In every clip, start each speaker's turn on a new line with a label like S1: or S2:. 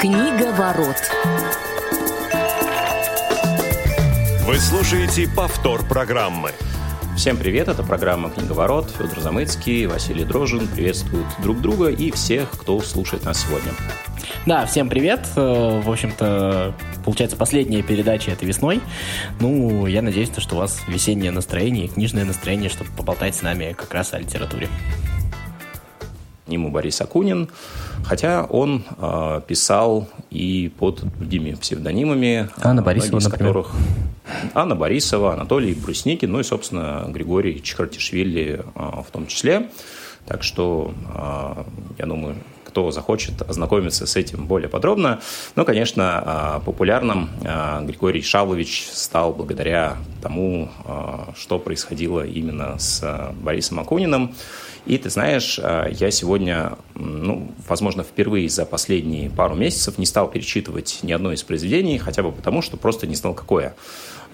S1: Книга ворот.
S2: Вы слушаете повтор программы.
S3: Всем привет, это программа «Книговорот». Федор Замыцкий, Василий Дрожин приветствуют друг друга и всех, кто слушает нас сегодня.
S4: Да, всем привет. Э, В общем-то, получается, последняя передача этой весной. Ну, я надеюсь, что у вас весеннее настроение и книжное настроение, чтобы поболтать с нами как раз о литературе.
S3: Ему Борис Акунин, хотя он э, писал и под другими псевдонимами.
S4: Анна Борисова,
S3: из
S4: например.
S3: которых Анна Борисова, Анатолий Брусникин, ну и, собственно, Григорий Чехартишвили э, в том числе. Так что, э, я думаю, кто захочет ознакомиться с этим более подробно. Ну, конечно, э, популярным э, Григорий Шавлович стал благодаря тому, что происходило именно с Борисом Акуниным. И ты знаешь, я сегодня, ну, возможно, впервые за последние пару месяцев не стал перечитывать ни одно из произведений, хотя бы потому, что просто не знал, какое.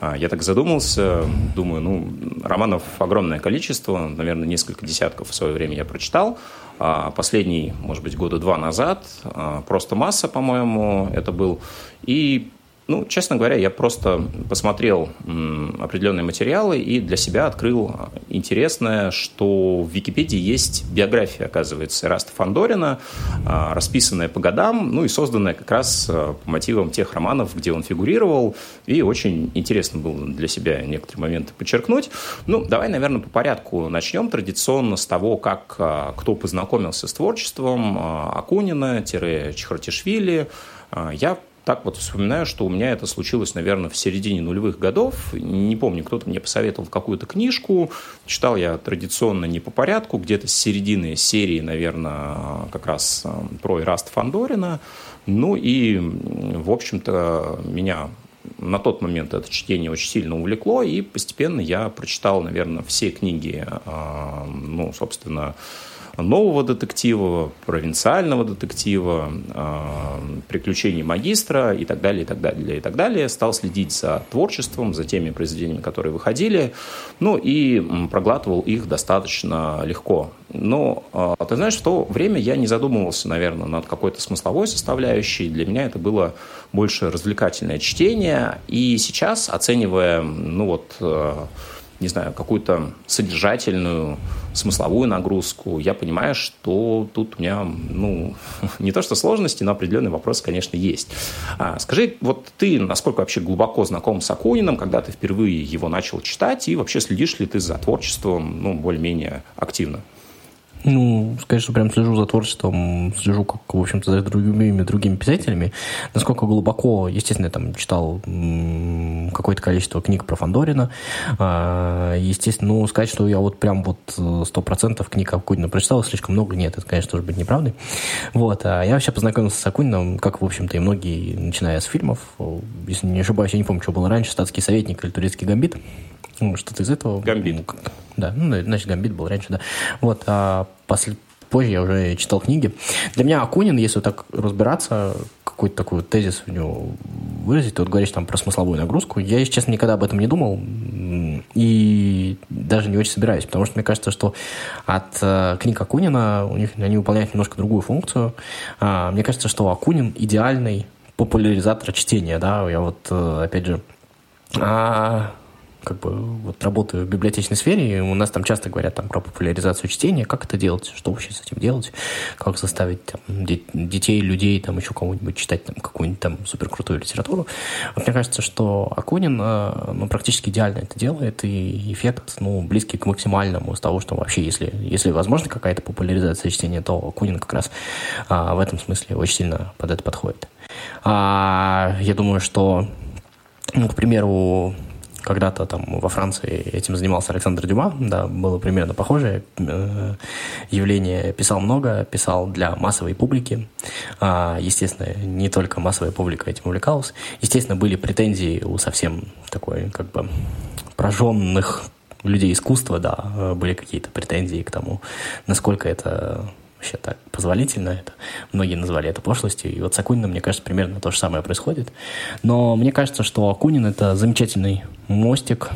S3: А, Я так задумался, думаю, ну, романов огромное количество, наверное, несколько десятков в свое время я прочитал. А Последний, может быть, года два назад, а, просто масса, по-моему, это был. И ну, честно говоря, я просто посмотрел определенные материалы и для себя открыл интересное, что в Википедии есть биография, оказывается, Раста Фандорина, расписанная по годам, ну и созданная как раз а, по мотивам тех романов, где он фигурировал, и очень интересно было для себя некоторые моменты подчеркнуть. Ну, давай, наверное, по порядку начнем традиционно с того, как а, кто познакомился с творчеством а, Акунина-Чехартишвили. А, Я так вот вспоминаю, что у меня это случилось, наверное, в середине нулевых годов. Не помню, кто-то мне посоветовал какую-то книжку. Читал я традиционно не по порядку, где-то с середины серии, наверное, как раз э, про Ираста Фандорина. Ну и, в общем-то, меня на тот момент это чтение очень сильно увлекло, и постепенно я прочитал, наверное, все книги, э, ну, собственно, нового детектива, провинциального детектива, э, приключений магистра и так далее, и так далее, и так далее. Стал следить за творчеством, за теми произведениями, которые выходили, ну и проглатывал их достаточно легко. Но, э, ты знаешь, в то время я не задумывался, наверное, над какой-то смысловой составляющей. Для меня это было больше развлекательное чтение. И сейчас, оценивая, ну вот, э, не знаю, какую-то содержательную, смысловую нагрузку, я понимаю, что тут у меня, ну, не то что сложности, но определенный вопрос, конечно, есть. А, скажи, вот ты насколько вообще глубоко знаком с Акуниным, когда ты впервые его начал читать, и вообще следишь ли ты за творчеством, ну, более-менее активно?
S4: Ну, сказать, что прям слежу за творчеством, слежу, как, в общем-то, за другими, другими писателями. Насколько глубоко, естественно, я там читал какое-то количество книг про Фандорина. Естественно, ну, сказать, что я вот прям вот сто процентов книг Акунина прочитал, слишком много, нет, это, конечно, тоже быть неправдой. Вот, а я вообще познакомился с Акуниным, как, в общем-то, и многие, начиная с фильмов. Если не ошибаюсь, я не помню, что было раньше, «Статский советник» или «Турецкий гамбит». Ну, что-то из этого.
S3: Гамбит.
S4: Ну, Да, ну, значит, Гамбит был раньше, да. Вот, а после, позже я уже читал книги. Для меня Акунин, если вот так разбираться, какой-то такой вот тезис у него выразить, то вот говоришь там про смысловую нагрузку. Я, если честно, никогда об этом не думал и даже не очень собираюсь, потому что мне кажется, что от э, книг Акунина у них они выполняют немножко другую функцию. А, мне кажется, что Акунин идеальный популяризатор чтения, да, я вот, э, опять же, а, как бы вот работаю в библиотечной сфере, и у нас там часто говорят там про популяризацию чтения, как это делать, что вообще с этим делать, как заставить там, де- детей, людей, там еще кого-нибудь читать там какую-нибудь там суперкрутую литературу. Вот мне кажется, что Акунин э, ну, практически идеально это делает, и эффект ну, близкий к максимальному с того, что вообще, если, если возможно какая-то популяризация чтения, то Акунин как раз а, в этом смысле очень сильно под это подходит. А, я думаю, что ну, к примеру, когда-то там во Франции этим занимался Александр Дюма, да, было примерно похожее э, явление. Писал много, писал для массовой публики. А, естественно, не только массовая публика этим увлекалась. Естественно, были претензии у совсем такой, как бы, прожженных людей искусства, да, э, были какие-то претензии к тому, насколько это вообще так позволительно это. Многие назвали это пошлостью. И вот с Акуниным, мне кажется, примерно то же самое происходит. Но мне кажется, что Акунин – это замечательный мостик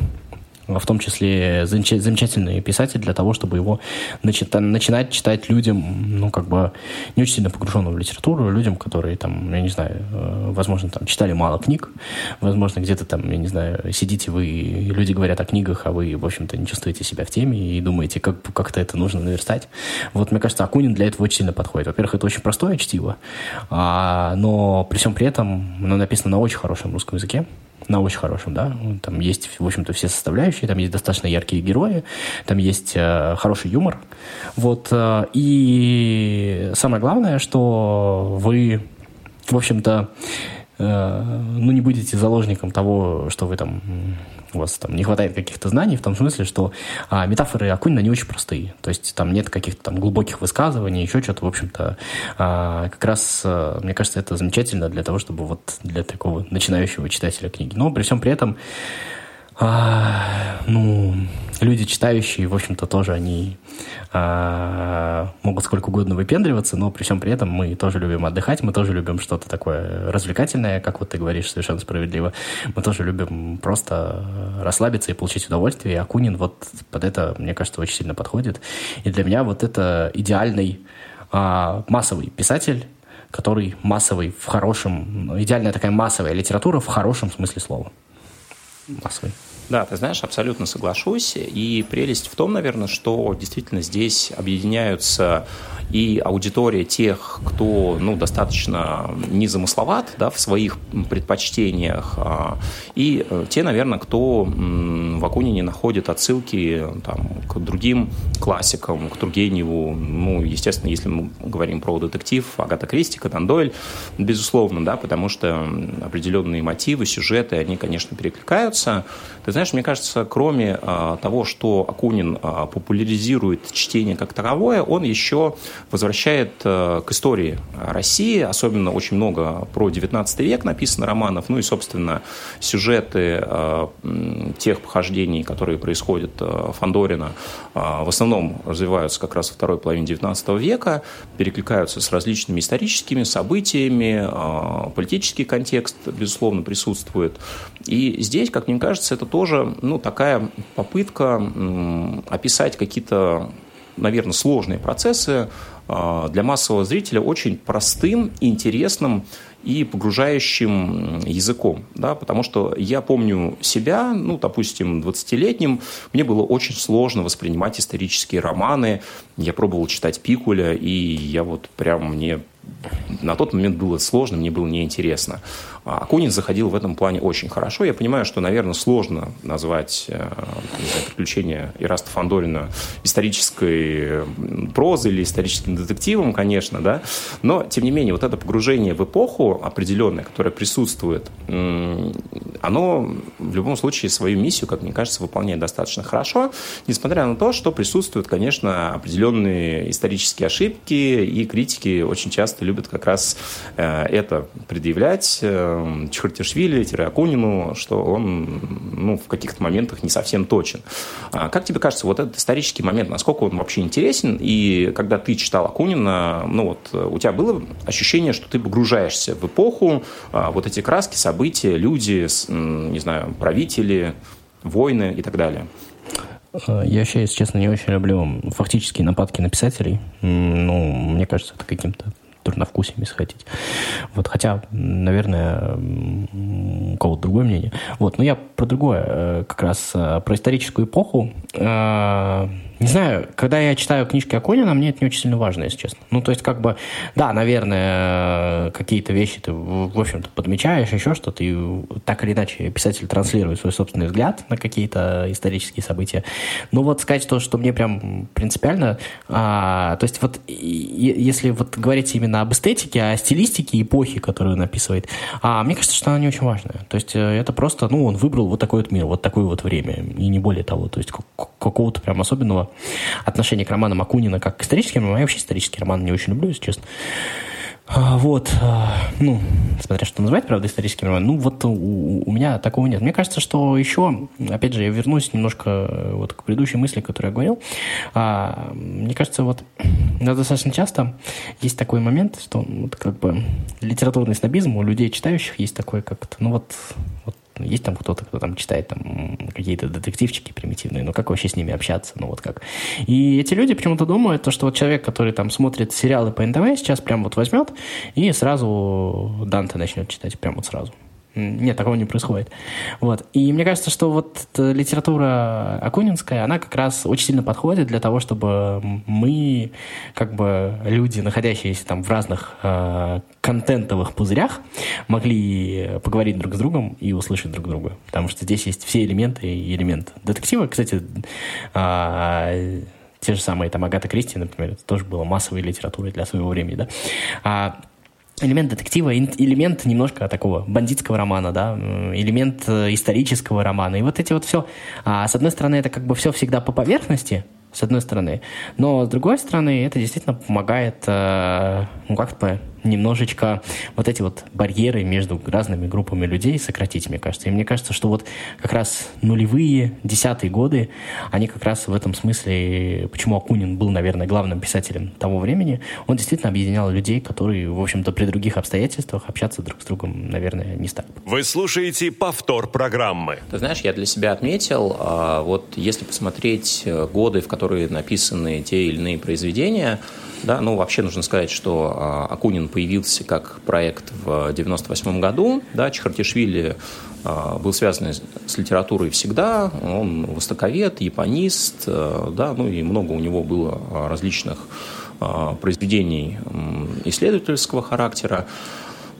S4: в том числе замечательный писатель для того, чтобы его начи- начинать читать людям, ну, как бы, не очень сильно погруженным в литературу, людям, которые, там, я не знаю, э, возможно, там, читали мало книг, возможно, где-то там, я не знаю, сидите вы, и люди говорят о книгах, а вы, в общем-то, не чувствуете себя в теме и думаете, как, как-то это нужно наверстать. Вот, мне кажется, Акунин для этого очень сильно подходит. Во-первых, это очень простое чтиво, а, но при всем при этом оно написано на очень хорошем русском языке, на очень хорошем, да. Там есть, в общем-то, все составляющие, там есть достаточно яркие герои, там есть э, хороший юмор. Вот. Э, и самое главное, что вы, в общем-то, э, ну, не будете заложником того, что вы там у вас там не хватает каких-то знаний, в том смысле, что а, метафоры Акунина не очень простые. То есть там нет каких-то там глубоких высказываний, еще что-то, в общем-то. А, как раз, а, мне кажется, это замечательно для того, чтобы вот для такого начинающего читателя книги. Но при всем при этом а, ну, люди читающие, в общем-то, тоже они а, могут сколько угодно выпендриваться, но при всем при этом мы тоже любим отдыхать, мы тоже любим что-то такое развлекательное, как вот ты говоришь совершенно справедливо. Мы тоже любим просто расслабиться и получить удовольствие. И Акунин вот под это, мне кажется, очень сильно подходит. И для меня вот это идеальный а, массовый писатель, который массовый в хорошем, идеальная такая массовая литература в хорошем смысле слова. Массовый.
S3: Да, ты знаешь, абсолютно соглашусь. И прелесть в том, наверное, что действительно здесь объединяются и аудитория тех, кто ну, достаточно незамысловат да, в своих предпочтениях, а, и э, те, наверное, кто в Акунине находит отсылки там, к другим классикам, к Тургеневу, ну, естественно, если мы говорим про детектив, Агата Кристи, Катан Дойль, безусловно, да, потому что определенные мотивы, сюжеты, они, конечно, перекликаются. Ты знаешь, мне кажется, кроме а, того, что Акунин а, популяризирует чтение как таковое, он еще возвращает э, к истории России, особенно очень много про 19 век написано романов, ну и, собственно, сюжеты э, тех похождений, которые происходят э, Фандорина, в основном развиваются как раз во второй половине 19 века, перекликаются с различными историческими событиями, политический контекст, безусловно, присутствует. И здесь, как мне кажется, это тоже ну, такая попытка описать какие-то наверное, сложные процессы а, для массового зрителя очень простым, интересным и погружающим языком, да, потому что я помню себя, ну, допустим, 20-летним, мне было очень сложно воспринимать исторические романы, я пробовал читать Пикуля, и я вот прям, мне на тот момент было сложно, мне было неинтересно. А Акунин заходил в этом плане очень хорошо. Я понимаю, что, наверное, сложно назвать э, знаю, приключения Ираста Фандорина исторической прозой или историческим детективом, конечно, да, но, тем не менее, вот это погружение в эпоху определенное, которое присутствует, оно в любом случае свою миссию, как мне кажется, выполняет достаточно хорошо, несмотря на то, что присутствуют, конечно, определенные исторические ошибки, и критики очень часто любят как раз э, это предъявлять, э, Чхартишвили-Акунину, что он ну, в каких-то моментах не совсем точен. А как тебе кажется, вот этот исторический момент, насколько он вообще интересен? И когда ты читал Акунина, ну вот у тебя было ощущение, что ты погружаешься в эпоху, а, вот эти краски, события, люди, не знаю, правители, войны и так далее?
S4: Я вообще, если честно, не очень люблю фактические нападки на писателей. Ну, мне кажется, это каким-то дурновкусием, если хотите. Вот, хотя, наверное, у кого-то другое мнение. Вот, но я про другое, э, как раз э, про историческую эпоху. Не знаю, когда я читаю книжки Акунина, мне это не очень сильно важно, если честно. Ну, то есть, как бы, да, наверное, какие-то вещи ты, в общем-то, подмечаешь, еще что-то, и так или иначе писатель транслирует свой собственный взгляд на какие-то исторические события. Но вот сказать то, что мне прям принципиально, а, то есть вот если вот говорить именно об эстетике, о стилистике эпохи, которую он описывает, а, мне кажется, что она не очень важная. То есть э, это просто, ну, он выбрал вот такой вот мир, вот такое вот время, и не более того. То есть какого-то прям особенного отношение к романам Акунина как к историческим. Я вообще исторический роман не очень люблю, если честно. А, вот, а, ну, смотря что называть, правда, историческим романом, ну, вот у, у меня такого нет. Мне кажется, что еще, опять же, я вернусь немножко э, вот к предыдущей мысли, которую я говорил. А, мне кажется, вот достаточно часто есть такой момент, что вот как бы литературный снобизм у людей читающих есть такой как-то, ну вот, вот есть там кто-то, кто там читает там какие-то детективчики примитивные, но как вообще с ними общаться, ну вот как. И эти люди почему-то думают, то, что вот человек, который там смотрит сериалы по НТВ, сейчас прям вот возьмет и сразу Данте начнет читать, прям вот сразу. Нет, такого не происходит. Вот. И мне кажется, что вот литература Акунинская, она как раз очень сильно подходит для того, чтобы мы, как бы люди, находящиеся там в разных э, контентовых пузырях, могли поговорить друг с другом и услышать друг друга. Потому что здесь есть все элементы и элемент детектива. Кстати, э, те же самые там Агата Кристи, например, это тоже было массовой литературой для своего времени, да. А элемент детектива, элемент немножко такого бандитского романа, да, элемент э, исторического романа. И вот эти вот все, а, с одной стороны, это как бы все всегда по поверхности, с одной стороны, но с другой стороны, это действительно помогает, э, ну, как-то немножечко вот эти вот барьеры между разными группами людей сократить, мне кажется. И мне кажется, что вот как раз нулевые, десятые годы, они как раз в этом смысле, почему Акунин был, наверное, главным писателем того времени, он действительно объединял людей, которые, в общем-то, при других обстоятельствах общаться друг с другом, наверное, не стали.
S2: Вы слушаете повтор программы.
S3: Ты знаешь, я для себя отметил, а, вот если посмотреть э, годы, в которые написаны те или иные произведения, да, ну, вообще нужно сказать, что а, Акунин появился как проект в 98 году. Да, Чехартишвили а, был связан с литературой всегда. Он востоковед, японист, а, да, ну и много у него было различных произведений исследовательского характера.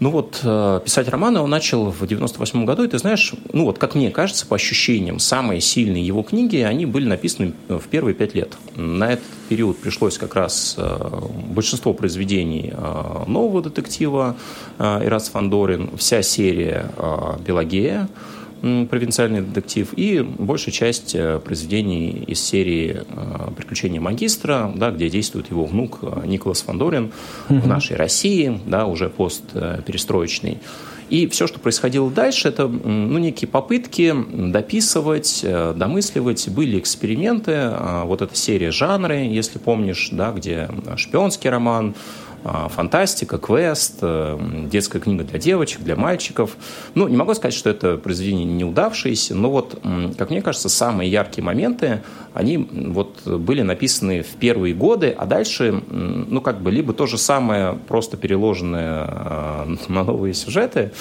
S3: Ну вот, э, писать романы он начал в 98 году, и ты знаешь, ну вот, как мне кажется, по ощущениям, самые сильные его книги, они были написаны в первые пять лет. На этот период пришлось как раз э, большинство произведений э, нового детектива Ирас Фандорин, вся серия «Пелагея», провинциальный детектив, и большая часть э, произведений из серии э, «Приключения магистра», да, где действует его внук э, Николас Фандорин угу. в нашей России, да, уже постперестроечный. И все, что происходило дальше, это ну, некие попытки дописывать, домысливать. Были эксперименты, вот эта серия «Жанры», если помнишь, да, где шпионский роман, а, фантастика, квест, э, детская книга для девочек, для мальчиков. Ну, не могу сказать, что это произведение неудавшееся, но вот, как мне кажется, самые яркие моменты, они вот были написаны в первые годы, а дальше, ну, как бы, либо то же самое, просто переложенное э, на новые сюжеты,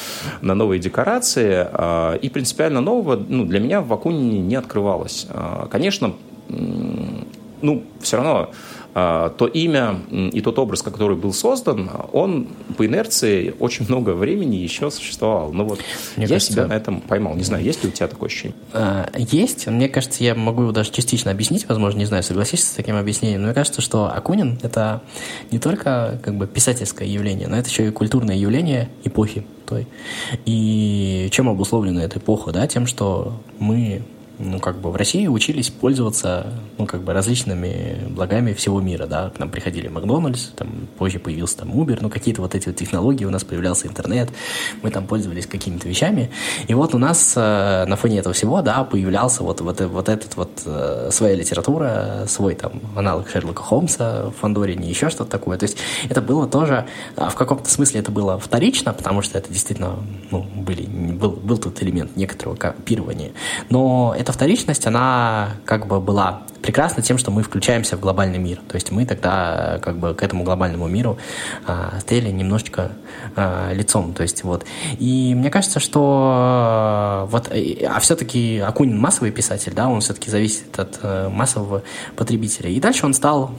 S3: на новые декорации, э, и принципиально нового, ну, для меня в Вакунине не открывалось. Конечно, ну, все равно а, то имя и тот образ, который был создан, он по инерции очень много времени еще существовал. Ну вот Мне я кажется, себя на этом поймал. Не знаю, есть ли у тебя такое ощущение?
S4: А, есть. Мне кажется, я могу его даже частично объяснить, возможно, не знаю, согласишься с таким объяснением, но мне кажется, что Акунин — это не только как бы писательское явление, но это еще и культурное явление эпохи той. И чем обусловлена эта эпоха? Да? Тем, что мы ну, как бы в России учились пользоваться, ну, как бы различными благами всего мира, да, к нам приходили Макдональдс, там позже появился там Uber, ну, какие-то вот эти вот технологии, у нас появлялся интернет, мы там пользовались какими-то вещами, и вот у нас э, на фоне этого всего, да, появлялся вот, вот, вот этот вот э, своя литература, свой там аналог Шерлока Холмса в Фандорине, еще что-то такое, то есть это было тоже, а в каком-то смысле это было вторично, потому что это действительно, ну, были, был, был тут элемент некоторого копирования, но это эта вторичность, она как бы была прекрасна тем, что мы включаемся в глобальный мир. То есть мы тогда как бы к этому глобальному миру а, стояли немножечко а, лицом. То есть вот. И мне кажется, что вот, а все-таки Акунин массовый писатель, да, он все-таки зависит от массового потребителя. И дальше он стал,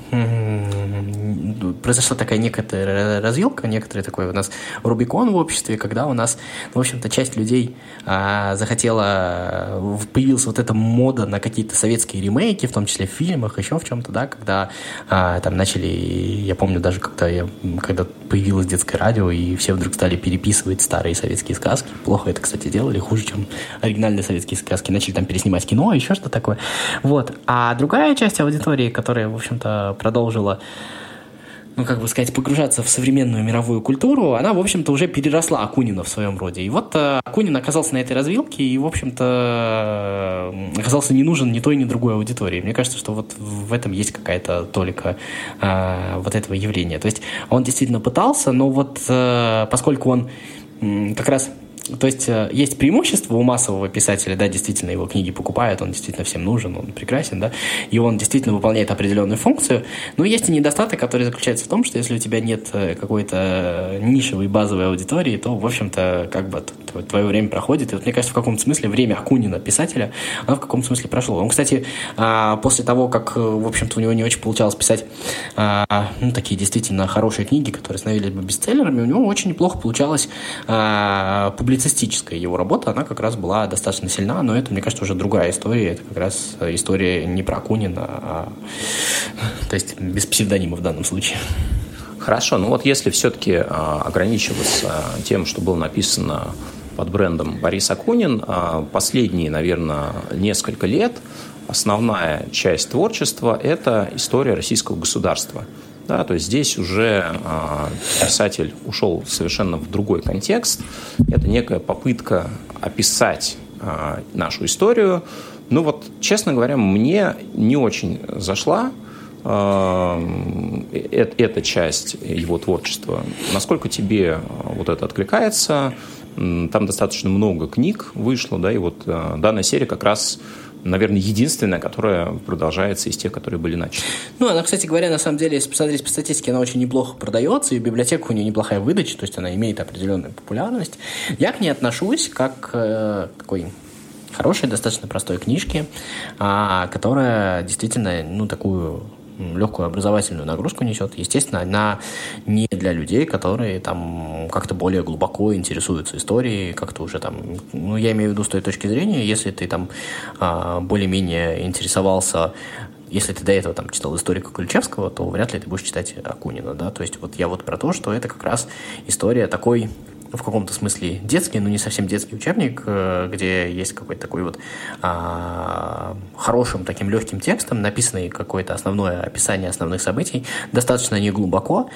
S4: произошла такая некоторая развилка, некоторый такой у нас Рубикон в обществе, когда у нас, в общем-то, часть людей а, захотела, появился вот эта мода на какие-то советские ремейки, в том числе в фильмах, еще в чем-то, да, когда а, там начали, я помню даже, когда, я, когда появилось детское радио, и все вдруг стали переписывать старые советские сказки. Плохо это, кстати, делали, хуже, чем оригинальные советские сказки. Начали там переснимать кино, еще что такое. Вот. А другая часть аудитории, которая, в общем-то, продолжила ну, как бы сказать, погружаться в современную мировую культуру, она, в общем-то, уже переросла Акунина в своем роде. И вот э, Акунин оказался на этой развилке и, в общем-то, э, оказался не нужен ни той, ни другой аудитории. Мне кажется, что вот в этом есть какая-то толика э, вот этого явления. То есть он действительно пытался, но вот э, поскольку он э, как раз то есть э, есть преимущество у массового писателя, да, действительно его книги покупают, он действительно всем нужен, он прекрасен, да, и он действительно выполняет определенную функцию, но есть и недостаток, который заключается в том, что если у тебя нет э, какой-то нишевой базовой аудитории, то, в общем-то, как бы твое время проходит, и вот мне кажется, в каком-то смысле время Акунина, писателя, оно в каком-то смысле прошло. Он, кстати, а, после того, как, в общем-то, у него не очень получалось писать а, ну, такие действительно хорошие книги, которые становились бы бестселлерами, у него очень неплохо получалось а, публицистическая его работа, она как раз была достаточно сильна, но это, мне кажется, уже другая история. Это как раз история не про Кунина, а то есть без псевдонима в данном случае.
S3: Хорошо, ну вот если все-таки ограничиваться тем, что было написано под брендом Борис Акунин, а, последние, наверное, несколько лет основная часть творчества – это история российского государства – да, то есть здесь уже э, писатель ушел совершенно в другой контекст. Это некая попытка описать э, нашу историю. Ну вот, честно говоря, мне не очень зашла э, эта часть его творчества. Насколько тебе вот это откликается? Там достаточно много книг вышло, да, и вот э, данная серия как раз наверное, единственная, которая продолжается из тех, которые были начаты.
S4: Ну, она, кстати говоря, на самом деле, если посмотреть по статистике, она очень неплохо продается, и библиотека у нее неплохая выдача, то есть она имеет определенную популярность. Я к ней отношусь как э, такой хорошей, достаточно простой книжки, а, которая действительно, ну, такую легкую образовательную нагрузку несет. Естественно, она не для людей, которые там как-то более глубоко интересуются историей, как-то уже там, ну, я имею в виду с той точки зрения, если ты там а, более-менее интересовался если ты до этого там читал историка Ключевского, то вряд ли ты будешь читать Акунина, да, то есть вот я вот про то, что это как раз история такой в каком-то смысле детский, но не совсем детский учебник, э, где есть какой-то такой вот а, хорошим таким легким текстом, написанный какое-то основное описание основных событий, достаточно не глубоко.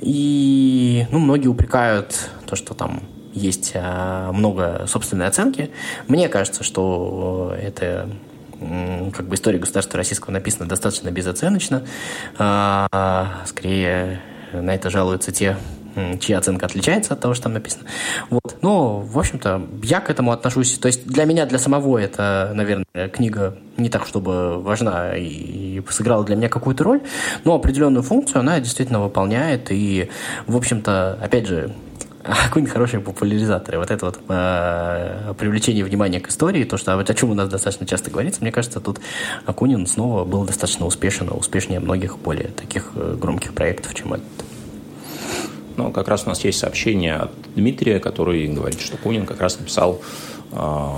S4: И ну, многие упрекают то, что там есть а, много собственной оценки. Мне кажется, что это как бы история государства российского написана достаточно безоценочно. А, скорее на это жалуются те чья оценка отличается от того, что там написано. Вот. Но, в общем-то, я к этому отношусь. То есть для меня, для самого это, наверное, книга не так, чтобы важна и сыграла для меня какую-то роль, но определенную функцию она действительно выполняет. И, в общем-то, опять же, Акунин хороший популяризатор. И вот это вот э, привлечение внимания к истории, то, что о чем у нас достаточно часто говорится, мне кажется, тут Акунин снова был достаточно успешен, успешнее многих более таких э, громких проектов, чем этот.
S3: Ну, как раз у нас есть сообщение от Дмитрия, который говорит, что Кунин как раз написал э,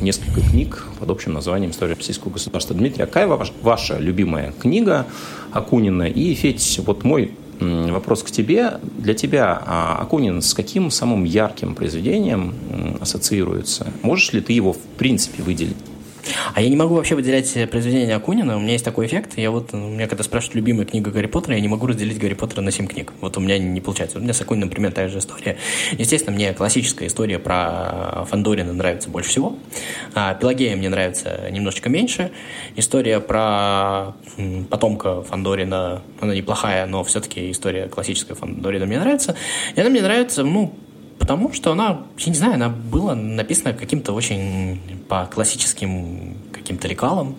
S3: несколько книг под общим названием «История российского государства». Дмитрий, а какая ваша любимая книга Акунина? И, Федь, вот мой вопрос к тебе. Для тебя а, Акунин с каким самым ярким произведением ассоциируется? Можешь ли ты его в принципе выделить?
S4: А я не могу вообще выделять произведения Акунина. У меня есть такой эффект. Я вот, у меня когда спрашивают любимая книга Гарри Поттера, я не могу разделить Гарри Поттера на семь книг. Вот у меня не получается. У меня с Акуниным, например, та же история. Естественно, мне классическая история про Фандорина нравится больше всего. А Пелагея мне нравится немножечко меньше. История про потомка Фандорина, она неплохая, но все-таки история классическая Фандорина мне нравится. И она мне нравится, ну, Потому что она, я не знаю, она была написана каким-то очень по классическим каким-то лекалам.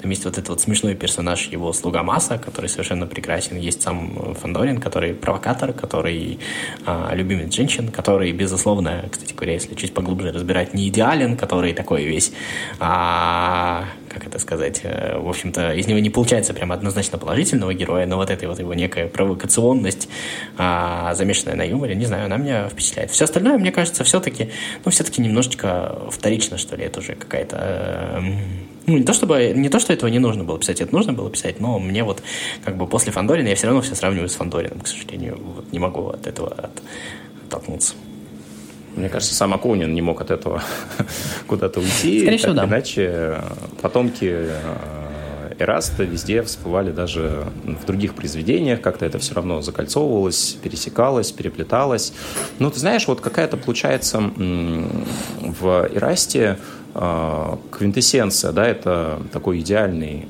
S4: Там есть вот этот вот смешной персонаж, его слуга Маса, который совершенно прекрасен. Есть сам Фандорин, который провокатор, который а, любимец женщин, который, безусловно, кстати говоря, если чуть поглубже разбирать, не идеален, который такой весь а, как это сказать, э, в общем-то, из него не получается прям однозначно положительного героя, но вот эта вот его некая провокационность, а, замешанная на юморе, не знаю, она меня впечатляет. Все остальное, мне кажется, все-таки, ну, все-таки немножечко вторично, что ли, это уже какая-то... Э, ну, не то, чтобы, не то, что этого не нужно было писать, это нужно было писать, но мне вот, как бы, после Фандорина я все равно все сравниваю с Фандорином, к сожалению. Вот не могу от этого от, оттолкнуться.
S3: Мне кажется, сам Акунин не мог от этого куда-то уйти.
S4: Скорее всего, да.
S3: Иначе э, потомки э, Эраста везде всплывали даже в других произведениях, как-то это все равно закольцовывалось, пересекалось, переплеталось. Ну, ты знаешь, вот какая-то получается в Эрасте э, квинтэссенция, да, это такой идеальный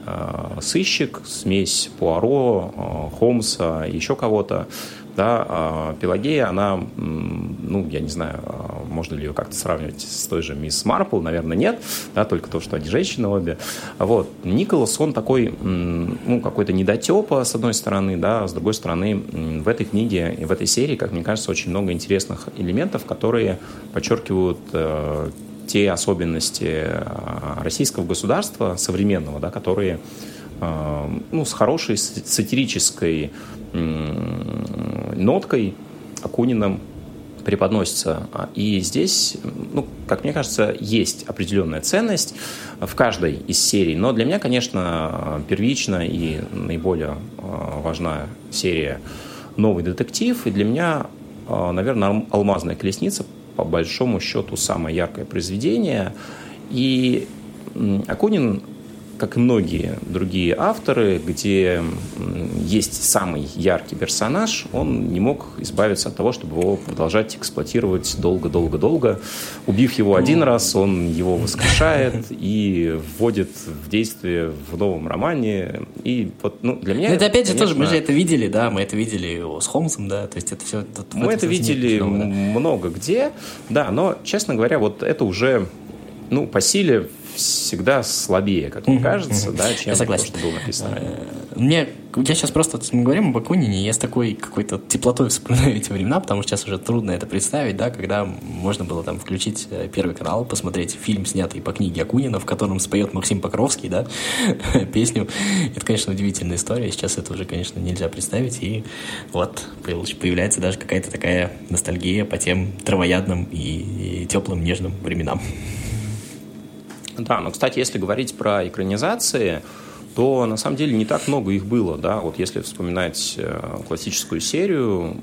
S3: сыщик, смесь Пуаро, Холмса, еще кого-то, да, а Пелагея, она, ну, я не знаю, а можно ли ее как-то сравнивать с той же мисс Марпл, наверное, нет, да, только то, что они женщины обе. Вот. Николас, он такой, ну, какой-то недотепа, с одной стороны, да, а с другой стороны, в этой книге и в этой серии, как мне кажется, очень много интересных элементов, которые подчеркивают э, те особенности э, российского государства современного, да, которые э, ну, с хорошей сатирической ноткой Акуниным преподносится. И здесь, ну, как мне кажется, есть определенная ценность в каждой из серий. Но для меня, конечно, первично и наиболее а, важна серия «Новый детектив». И для меня, а, наверное, «Алмазная колесница» по большому счету самое яркое произведение. И Акунин как и многие другие авторы, где есть самый яркий персонаж, он не мог избавиться от того, чтобы его продолжать эксплуатировать долго-долго-долго. Убив его один ну. раз, он его воскрешает и вводит в действие в новом романе. И вот, ну, для меня...
S4: Но это опять же конечно... тоже, мы же это видели, да, мы это видели с Холмсом, да, то есть это все...
S3: Это, мы это видели много где, да, но, честно говоря, вот это уже ну, по силе всегда слабее, как мне кажется, да, чем
S4: я согласен.
S3: то, что было написано. Э,
S4: мне, я сейчас просто, мы говорим об Акунине, я с такой какой-то теплотой вспоминаю эти времена, потому что сейчас уже трудно это представить, да, когда можно было там включить э, Первый канал, посмотреть фильм, снятый по книге Акунина, в котором споет Максим Покровский, да, песню. Это, конечно, удивительная история, сейчас это уже, конечно, нельзя представить, и вот появляется даже какая-то такая ностальгия по тем травоядным и теплым, нежным временам.
S3: Да, но, кстати, если говорить про экранизации, то на самом деле не так много их было. Да? Вот если вспоминать э, классическую серию,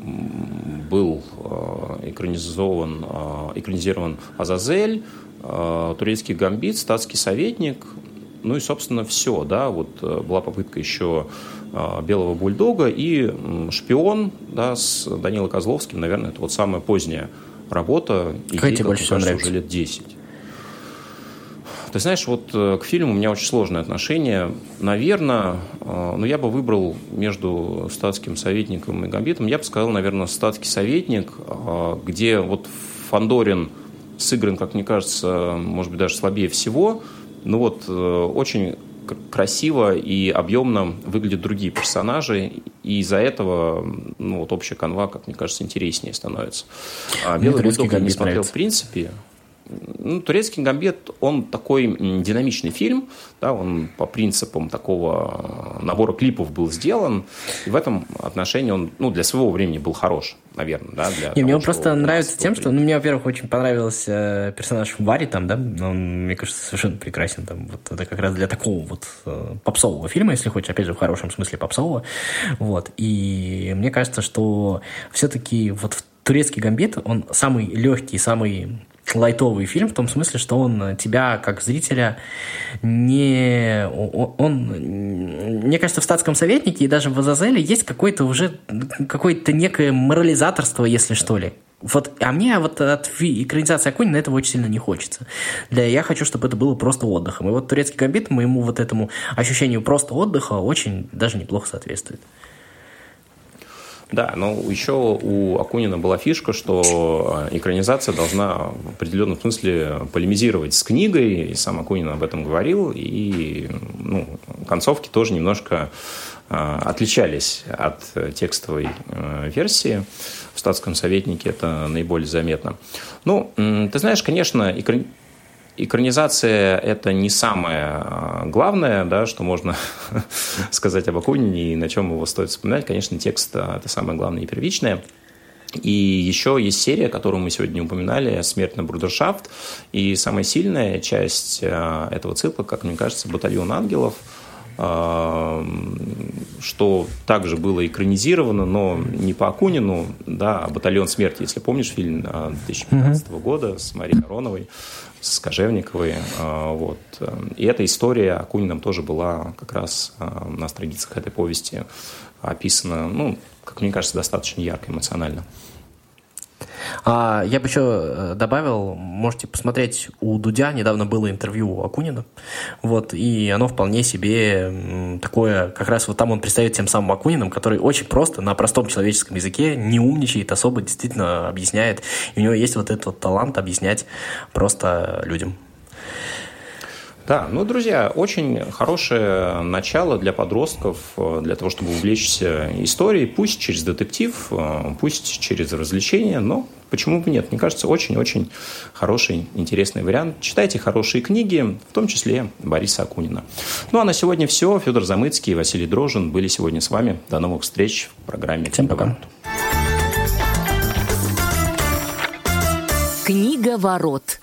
S3: был э, экранизован, э, экранизирован «Азазель», «Турецкий гамбит», «Статский советник», ну и, собственно, все. Да? Вот была попытка еще «Белого бульдога» и «Шпион» да, с Данилой Козловским. Наверное, это вот самая поздняя работа.
S4: Какая тебе больше всего нравится?
S3: уже лет 10. Ты знаешь, вот э, к фильму у меня очень сложное отношение. Наверное, э, ну, я бы выбрал между статским советником и Гамбитом, я бы сказал, наверное, статский советник, э, где вот Фандорин сыгран, как мне кажется, может быть, даже слабее всего. Ну вот, очень красиво и объемно выглядят другие персонажи, и из-за этого ну, вот общая канва, как мне кажется, интереснее становится. А «Белый бульдог» я не смотрел в принципе. Ну, турецкий гамбит, он такой динамичный фильм, да, он по принципам такого набора клипов был сделан, и в этом отношении он, ну, для своего времени был хорош, наверное, да, для
S4: того, мне он просто нравится тем, что, ну, мне, во-первых, очень понравился персонаж Вари там, да, он, мне кажется, совершенно прекрасен там, вот это как раз для такого вот э, попсового фильма, если хочешь, опять же, в хорошем смысле попсового, вот, и мне кажется, что все-таки вот турецкий гамбит, он самый легкий, самый лайтовый фильм в том смысле, что он тебя, как зрителя, не... Он, мне кажется, в «Статском советнике» и даже в «Азазеле» есть какое-то уже какое-то некое морализаторство, если что ли. Вот, а мне вот от экранизации Акунина этого очень сильно не хочется. Для, я хочу, чтобы это было просто отдыхом. И вот турецкий гамбит моему вот этому ощущению просто отдыха очень даже неплохо соответствует.
S3: Да, но еще у Акунина была фишка, что э, экранизация должна в определенном смысле полемизировать с книгой, и сам Акунин об этом говорил, и ну, концовки тоже немножко э, отличались от текстовой э, версии. В статском советнике это наиболее заметно. Ну, ты знаешь, конечно, экранизация – это не самое а, главное, да, что можно сказать об Акунине и на чем его стоит вспоминать. Конечно, текст а, – это самое главное и первичное. И еще есть серия, которую мы сегодня упоминали, «Смерть на брудершафт». И самая сильная часть а, этого цикла, как мне кажется, «Батальон ангелов», что также было экранизировано, но не по Акунину, да, а «Батальон смерти», если помнишь фильм 2015 года с Марией Ароновой с Кожевниковой. А, вот. И эта история Акуниным тоже была как раз а, на страницах этой повести описана, ну, как мне кажется, достаточно ярко, эмоционально.
S4: А, я бы еще э, добавил, можете посмотреть, у Дудя недавно было интервью у Акунина, вот, и оно вполне себе такое, как раз вот там он представит тем самым Акуниным, который очень просто, на простом человеческом языке, не умничает, особо действительно объясняет, и у него есть вот этот вот талант объяснять просто людям.
S3: Да, ну, друзья, очень хорошее начало для подростков, э, для того, чтобы увлечься историей, пусть через детектив, э, пусть через развлечения, но почему бы нет? Мне кажется, очень-очень хороший, интересный вариант. Читайте хорошие книги, в том числе Бориса Акунина. Ну, а на сегодня все. Федор Замыцкий и Василий Дрожин были сегодня с вами. До новых встреч в программе
S4: Всем пока.
S1: Книга ворот.